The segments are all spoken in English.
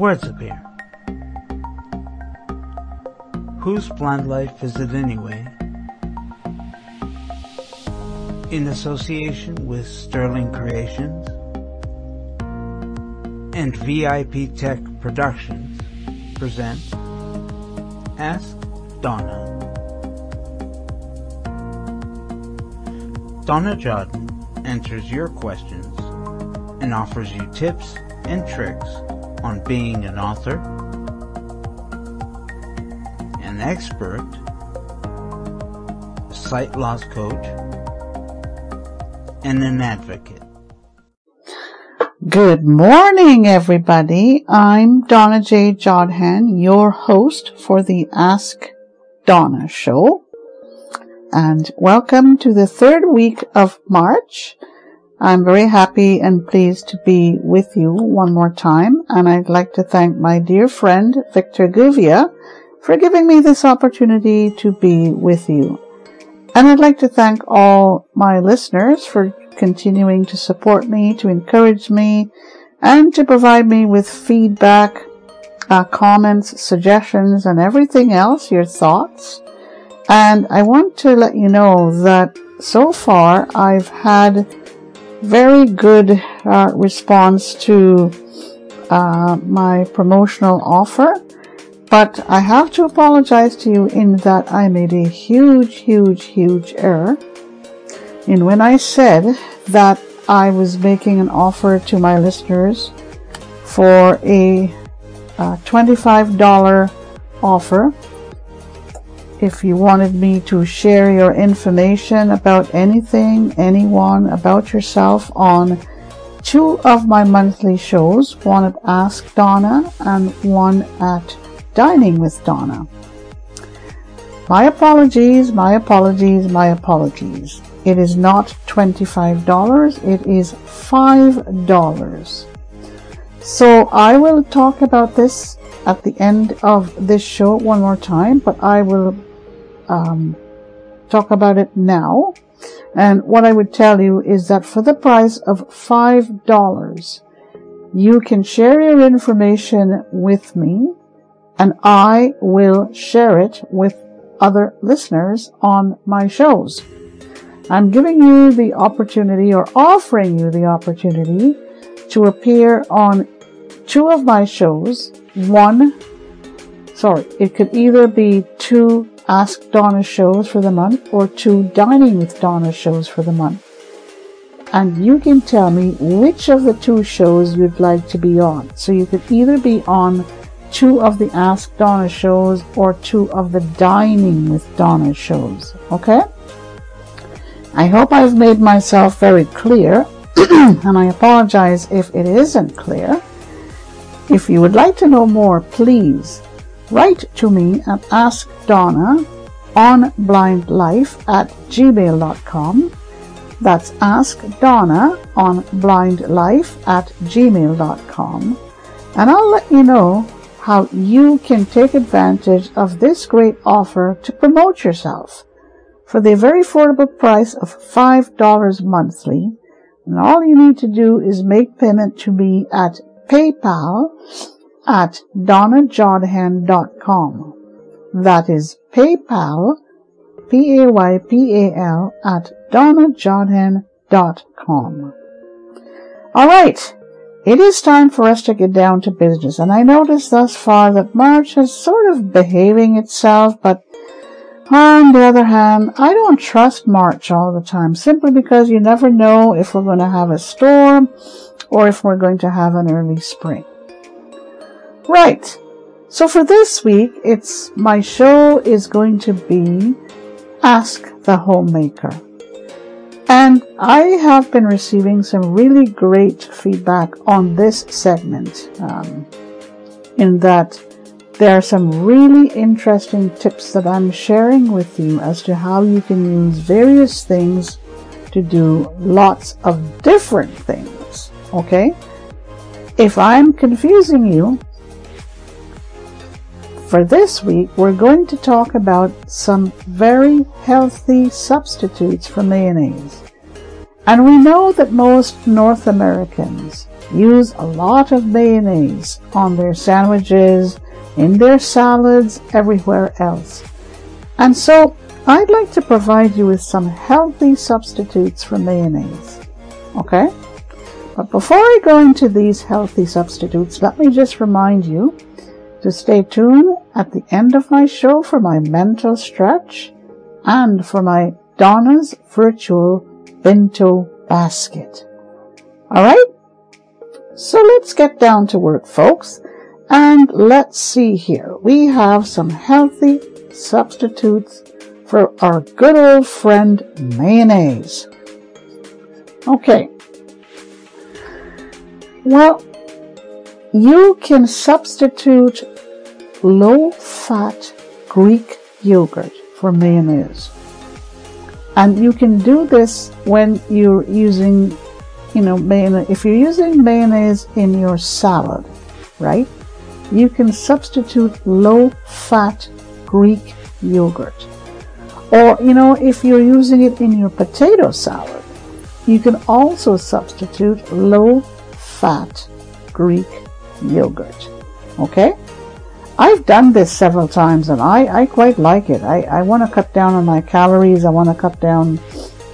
words appear. Whose Blind Life is it anyway? In association with Sterling Creations and VIP Tech Productions present Ask Donna. Donna Jodhan answers your questions and offers you tips and tricks on being an author, an expert, sight loss coach, and an advocate. Good morning, everybody. I'm Donna J. Jodhan, your host for the Ask Donna show. And welcome to the third week of March. I'm very happy and pleased to be with you one more time, and I'd like to thank my dear friend Victor Guvia for giving me this opportunity to be with you. And I'd like to thank all my listeners for continuing to support me, to encourage me, and to provide me with feedback, uh, comments, suggestions, and everything else, your thoughts. And I want to let you know that so far I've had very good uh, response to uh, my promotional offer, but I have to apologize to you in that I made a huge, huge, huge error. And when I said that I was making an offer to my listeners for a uh, $25 offer if you wanted me to share your information about anything, anyone, about yourself on two of my monthly shows, one at Ask Donna and one at Dining with Donna. My apologies, my apologies, my apologies. It is not $25, it is $5. So I will talk about this at the end of this show one more time, but I will um, talk about it now. And what I would tell you is that for the price of $5, you can share your information with me and I will share it with other listeners on my shows. I'm giving you the opportunity or offering you the opportunity to appear on two of my shows. One, sorry, it could either be two Ask Donna shows for the month or two Dining with Donna shows for the month. And you can tell me which of the two shows you'd like to be on. So you could either be on two of the Ask Donna shows or two of the Dining with Donna shows. Okay? I hope I've made myself very clear, and I apologize if it isn't clear. If you would like to know more, please write to me at askdonna on blindlife at gmail.com. That's askdonna on blindlife at gmail.com. And I'll let you know how you can take advantage of this great offer to promote yourself for the very affordable price of $5 monthly. And all you need to do is make payment to me at PayPal at donnajodhan.com. That is PayPal, P-A-Y-P-A-L at donnajodhan.com. All right. It is time for us to get down to business, and I notice thus far that March is sort of behaving itself, but on the other hand, I don't trust March all the time, simply because you never know if we're going to have a storm or if we're going to have an early spring. Right. So for this week, it's my show is going to be Ask the Homemaker. And I have been receiving some really great feedback on this segment. Um, in that there are some really interesting tips that I'm sharing with you as to how you can use various things to do lots of different things. Okay? If I'm confusing you, for this week, we're going to talk about some very healthy substitutes for mayonnaise. And we know that most North Americans use a lot of mayonnaise on their sandwiches, in their salads, everywhere else. And so I'd like to provide you with some healthy substitutes for mayonnaise. Okay? But before I go into these healthy substitutes, let me just remind you to stay tuned at the end of my show for my mental stretch and for my Donna's virtual bento basket. Alright? So let's get down to work, folks. And let's see here. We have some healthy substitutes for our good old friend mayonnaise. Okay. Well, you can substitute low fat Greek yogurt for mayonnaise. And you can do this when you're using, you know, mayonnaise. If you're using mayonnaise in your salad, right? You can substitute low fat Greek yogurt. Or, you know, if you're using it in your potato salad, you can also substitute low fat Greek yogurt. Okay? I've done this several times and I, I quite like it. I, I want to cut down on my calories. I want to cut down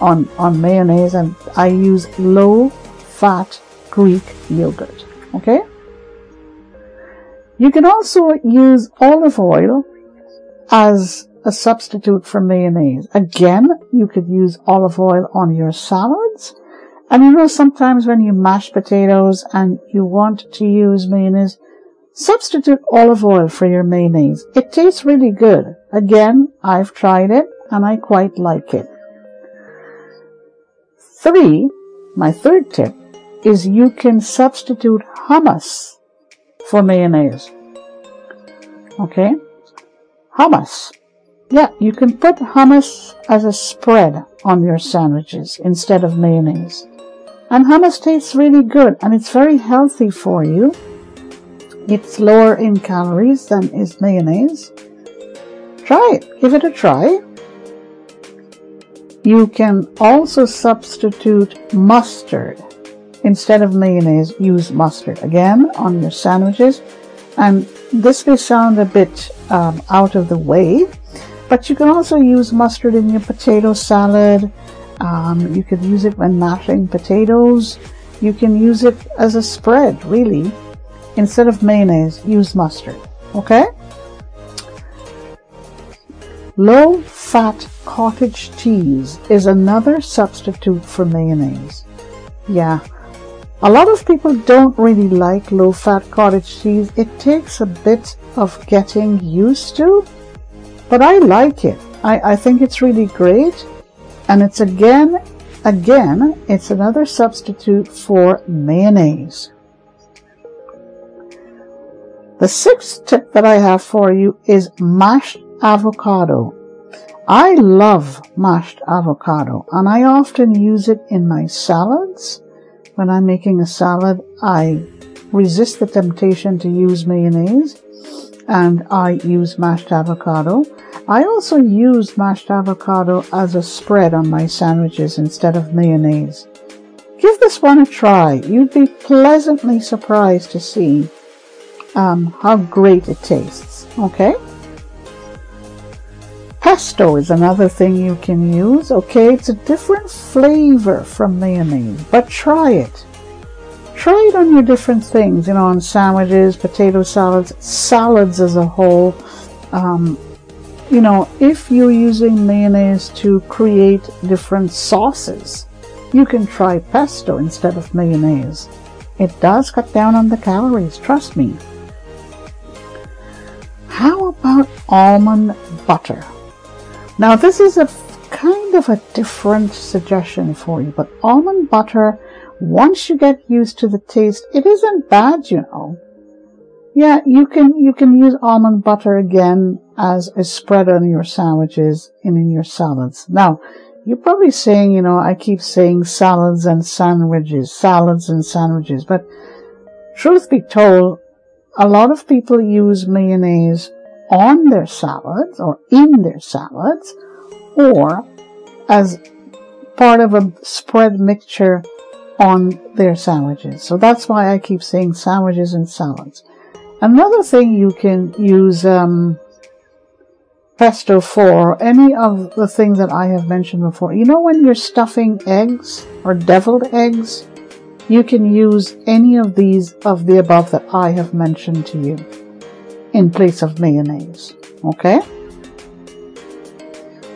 on, on mayonnaise and I use low fat Greek yogurt. Okay? You can also use olive oil as a substitute for mayonnaise. Again, you could use olive oil on your salads. And you know, sometimes when you mash potatoes and you want to use mayonnaise, Substitute olive oil for your mayonnaise. It tastes really good. Again, I've tried it and I quite like it. Three, my third tip is you can substitute hummus for mayonnaise. Okay? Hummus. Yeah, you can put hummus as a spread on your sandwiches instead of mayonnaise. And hummus tastes really good and it's very healthy for you it's lower in calories than is mayonnaise. Try it. Give it a try. You can also substitute mustard. Instead of mayonnaise, use mustard again on your sandwiches. And this may sound a bit um, out of the way, but you can also use mustard in your potato salad. Um, you could use it when mashing potatoes. You can use it as a spread, really. Instead of mayonnaise, use mustard. Okay? Low fat cottage cheese is another substitute for mayonnaise. Yeah. A lot of people don't really like low fat cottage cheese. It takes a bit of getting used to, but I like it. I, I think it's really great. And it's again, again, it's another substitute for mayonnaise. The sixth tip that I have for you is mashed avocado. I love mashed avocado and I often use it in my salads. When I'm making a salad, I resist the temptation to use mayonnaise and I use mashed avocado. I also use mashed avocado as a spread on my sandwiches instead of mayonnaise. Give this one a try. You'd be pleasantly surprised to see um, how great it tastes. Okay? Pesto is another thing you can use. Okay, it's a different flavor from mayonnaise, but try it. Try it on your different things, you know, on sandwiches, potato salads, salads as a whole. Um, you know, if you're using mayonnaise to create different sauces, you can try pesto instead of mayonnaise. It does cut down on the calories, trust me. How about almond butter? Now, this is a kind of a different suggestion for you, but almond butter, once you get used to the taste, it isn't bad, you know. Yeah, you can, you can use almond butter again as a spread on your sandwiches and in your salads. Now, you're probably saying, you know, I keep saying salads and sandwiches, salads and sandwiches, but truth be told, a lot of people use mayonnaise on their salads or in their salads or as part of a spread mixture on their sandwiches. So that's why I keep saying sandwiches and salads. Another thing you can use um, pesto for, any of the things that I have mentioned before. You know when you're stuffing eggs or deviled eggs? You can use any of these of the above that I have mentioned to you in place of mayonnaise. Okay?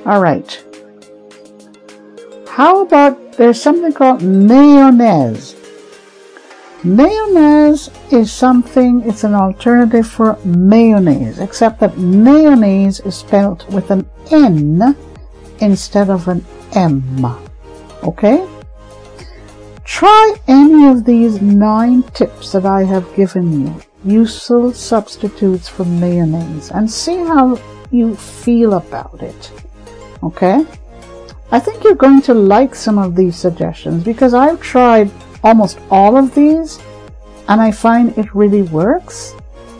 Alright. How about there's something called Nayonaise? Nayonaise is something, it's an alternative for mayonnaise, except that Nayonaise is spelled with an N instead of an M. Okay? Try any of these nine tips that I have given you, useful substitutes for mayonnaise, and see how you feel about it. Okay? I think you're going to like some of these suggestions because I've tried almost all of these and I find it really works.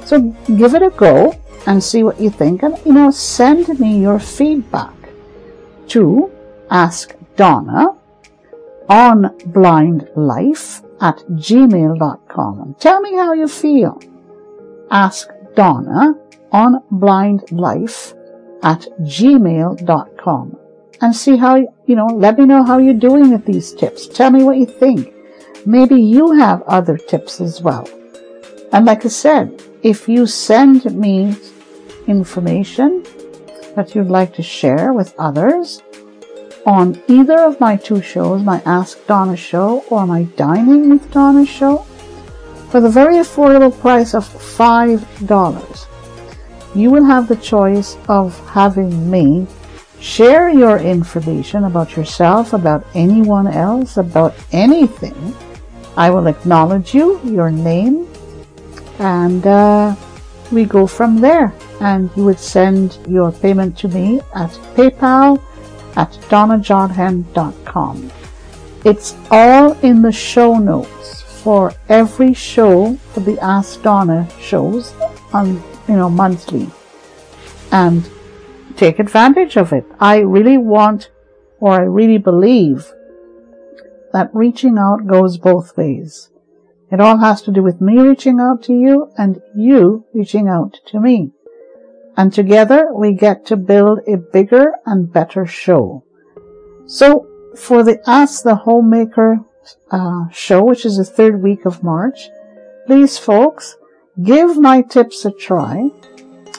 So give it a go and see what you think. And, you know, send me your feedback to Ask Donna on Blind Life at gmail.com. Tell me how you feel. Ask Donna on Blind Life at gmail.com and see how, you know, let me know how you're doing with these tips. Tell me what you think. Maybe you have other tips as well. And like I said, if you send me information that you'd like to share with others on either of my two shows, my Ask Donna show or my Dining with Donna show, for the very affordable price of $5, you will have the choice of having me share your information about yourself, about anyone else, about anything I will acknowledge you, your name, and uh, we go from there. And you would send your payment to me at PayPal at donnajodhan.com. It's all in the show notes for every show for the Ask Donna shows on you know monthly. And take advantage of it. I really want or I really believe that reaching out goes both ways. It all has to do with me reaching out to you and you reaching out to me. And together we get to build a bigger and better show. So for the Ask the Homemaker uh, show, which is the third week of March, please folks, give my tips a try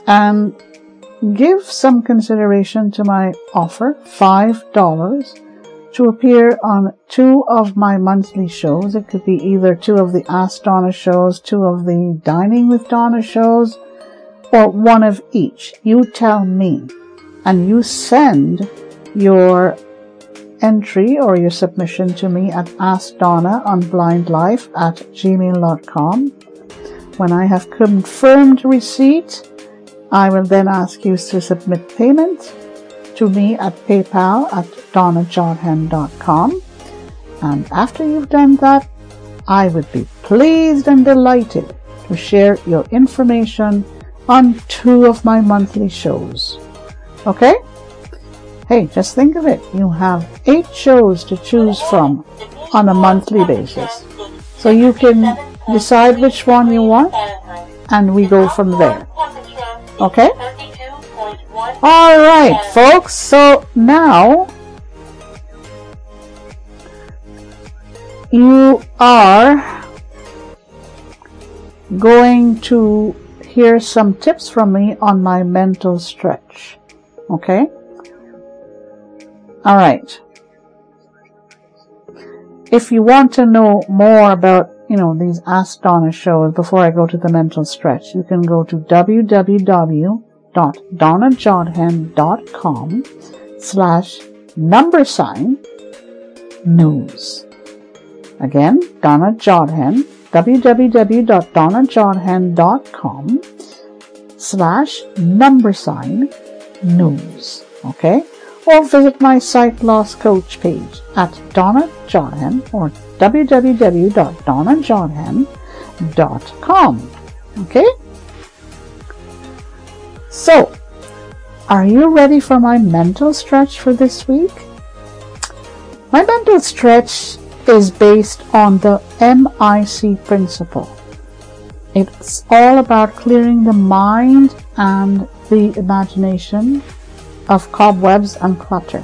and give some consideration to my offer, $5 to appear on two of my monthly shows. It could be either two of the Ask Donna shows, two of the Dining with Donna shows, or one of each. You tell me. And you send your entry or your submission to me at AskDonna on blindlife at gmail.com. When I have confirmed receipt, I will then ask you to submit payment to me at PayPal at donnajodhan.com. And after you've done that, I would be pleased and delighted to share your information on two of my monthly shows. Okay? Hey, just think of it. You have eight shows to choose from on a monthly basis. So you can decide which one you want and we go from there. Okay? Alright, folks, so now you are going to hear some tips from me on my mental stretch. Okay? Alright. If you want to know more about, you know, these Ask Donna shows before I go to the mental stretch, you can go to www www.donnajodhan.com slash number sign news. Again, Donna Jodhan, www.donnajodhan.com slash number sign news. Okay? Or visit my site Loss Coach page at Donna Jodhan or www.donnajodhan.com. Okay? So, are you ready for my mental stretch for this week? My mental stretch is based on the MIC principle. It's all about clearing the mind and the imagination of cobwebs and clutter.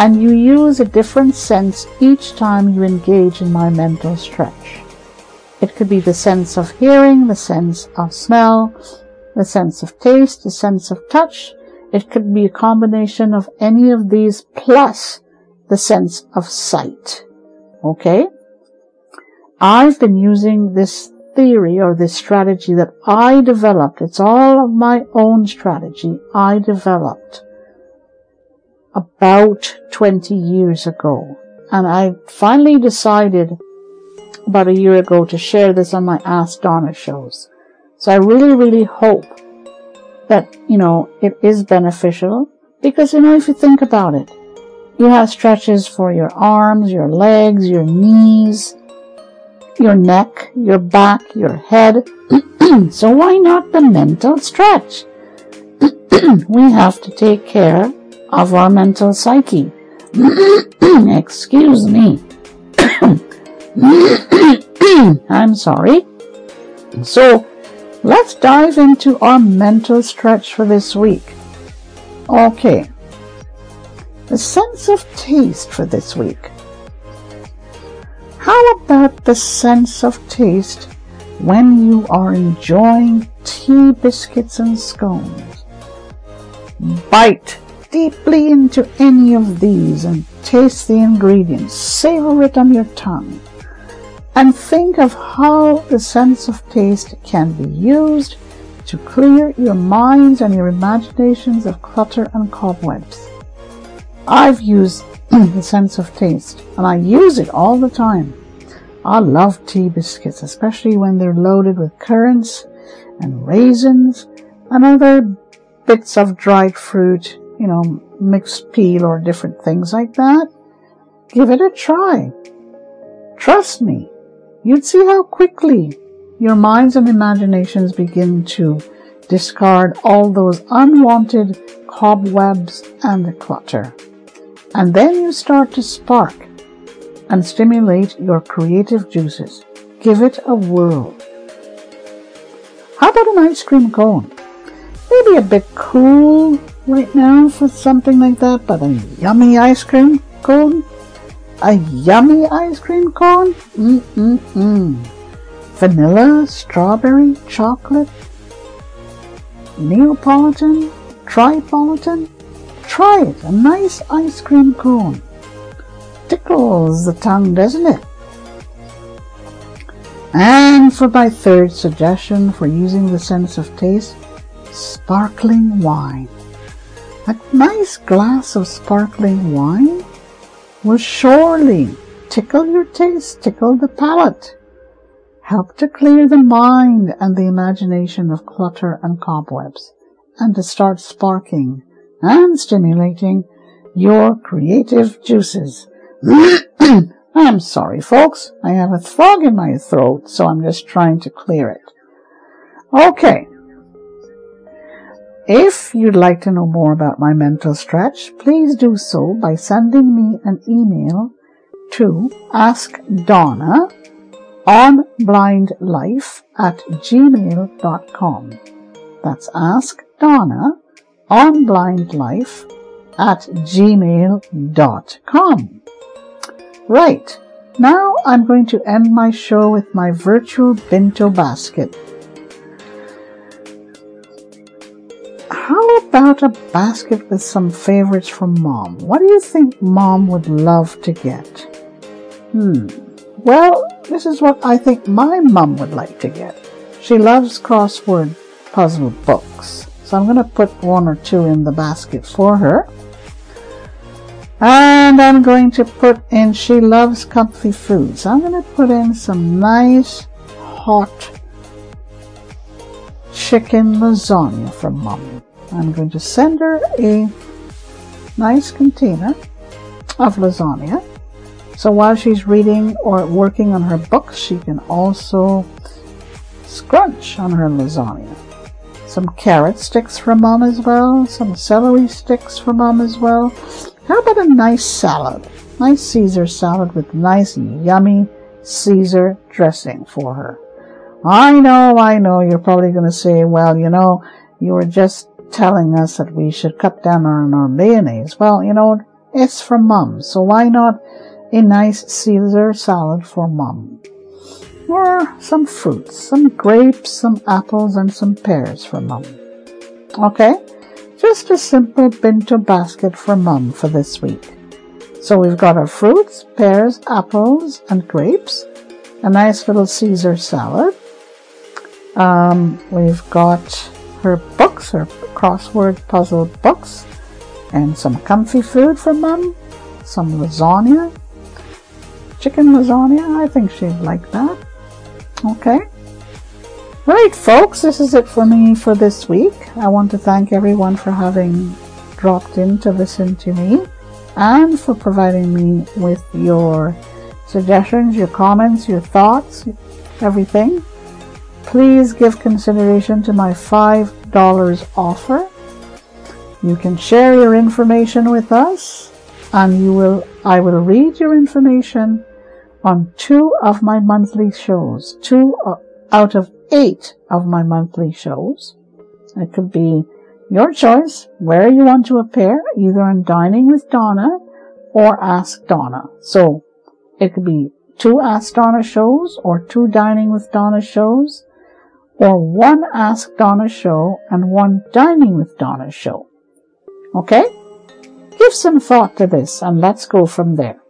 And you use a different sense each time you engage in my mental stretch. It could be the sense of hearing, the sense of smell, the sense of taste, the sense of touch. It could be a combination of any of these plus the sense of sight. Okay? I've been using this theory or this strategy that I developed. It's all of my own strategy I developed about 20 years ago. And I finally decided about a year ago to share this on my Ask Donna shows. So I really, really hope that, you know, it is beneficial because, you know, if you think about it, you have stretches for your arms, your legs, your knees, your neck, your back, your head. so why not the mental stretch? we have to take care of our mental psyche. Excuse me. I'm sorry. So let's dive into our mental stretch for this week. Okay. The sense of taste for this week. How about the sense of taste when you are enjoying tea biscuits and scones? Bite deeply into any of these and taste the ingredients. Savor it on your tongue. And think of how the sense of taste can be used to clear your minds and your imaginations of clutter and cobwebs. I've used the sense of taste, and I use it all the time. I love tea biscuits, especially when they're loaded with currants and raisins and other bits of dried fruit, you know, mixed peel or different things like that. Give it a try. Trust me, you'd see how quickly your minds and imaginations begin to discard all those unwanted cobwebs and clutter. And then you start to spark and stimulate your creative juices. Give it a whirl. How about an ice cream cone? Maybe a bit cool right now for something like that, but a yummy ice cream cone? A yummy ice cream cone? Mm-mm-mm. Vanilla, strawberry, chocolate, Neapolitan, Tripolitan, Try it, a nice ice cream cone. Tickles the tongue, doesn't it? And for my third suggestion for using the sense of taste, sparkling wine. A nice glass of sparkling wine will surely tickle your taste, tickle the palate, help to clear the mind and the imagination of clutter and cobwebs, and to start sparking and stimulating your creative juices. I'm sorry, folks. I have a frog in my throat, so I'm just trying to clear it. Okay. If you'd like to know more about my mental stretch, please do so by sending me an email to askdonna on blindlife at gmail.com. That's askdonna on blindlife at gmail.com. Right, now I'm going to end my show with my virtual bento basket. How about a basket with some favorites from mom? What do you think mom would love to get? Hmm. Well, this is what I think my mom would like to get. She loves crossword puzzle books. So I'm going to put one or two in the basket for her. And I'm going to put in, she loves comfy food. So I'm going to put in some nice hot chicken lasagna from mom. I'm going to send her a nice container of lasagna. So while she's reading or working on her books, she can also scrunch on her lasagna some carrot sticks for mom as well, some celery sticks for mom as well. How about a nice salad? Nice Caesar salad with nice, yummy Caesar dressing for her. I know, I know, you're probably going to say, well, you know, you were just telling us that we should cut down on our mayonnaise. Well, you know, it's for mum, so why not a nice Caesar salad for mum? Or some fruits, some grapes, some apples, and some pears for mum. Okay? Just a simple bento basket for mum for this week. So we've got our fruits, pears, apples, and grapes, a nice little Caesar salad. Um, we've got her books, her crossword puzzle books, and some comfy food for mum, some lasagna, chicken lasagna. I think she'd like that. Okay. Right, folks, this is it for me for this week. I want to thank everyone for having dropped in to listen to me and for providing me with your suggestions, your comments, your thoughts, everything. Please give consideration to my $5 offer. You can share your information with us and you will I will read your information on two of my monthly shows, two uh, out of eight of my monthly shows. It could be your choice where you want to appear, either on Dining with Donna or Ask Donna. So it could be two Ask Donna shows or two Dining with Donna shows or one Ask Donna show and one Dining with Donna show. Okay? Give some thought to this and let's go from there.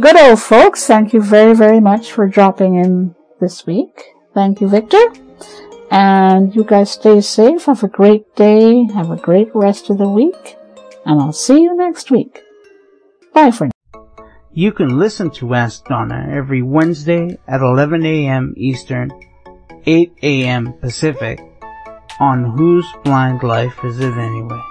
Good old folks, thank you very, very much for dropping in this week. Thank you, Victor. And you guys stay safe. Have a great day. Have a great rest of the week. And I'll see you next week. Bye for now. You can listen to Ask Donna every Wednesday at 11 a.m. Eastern, 8 a.m. Pacific on Whose Blind Life Is It Anyway?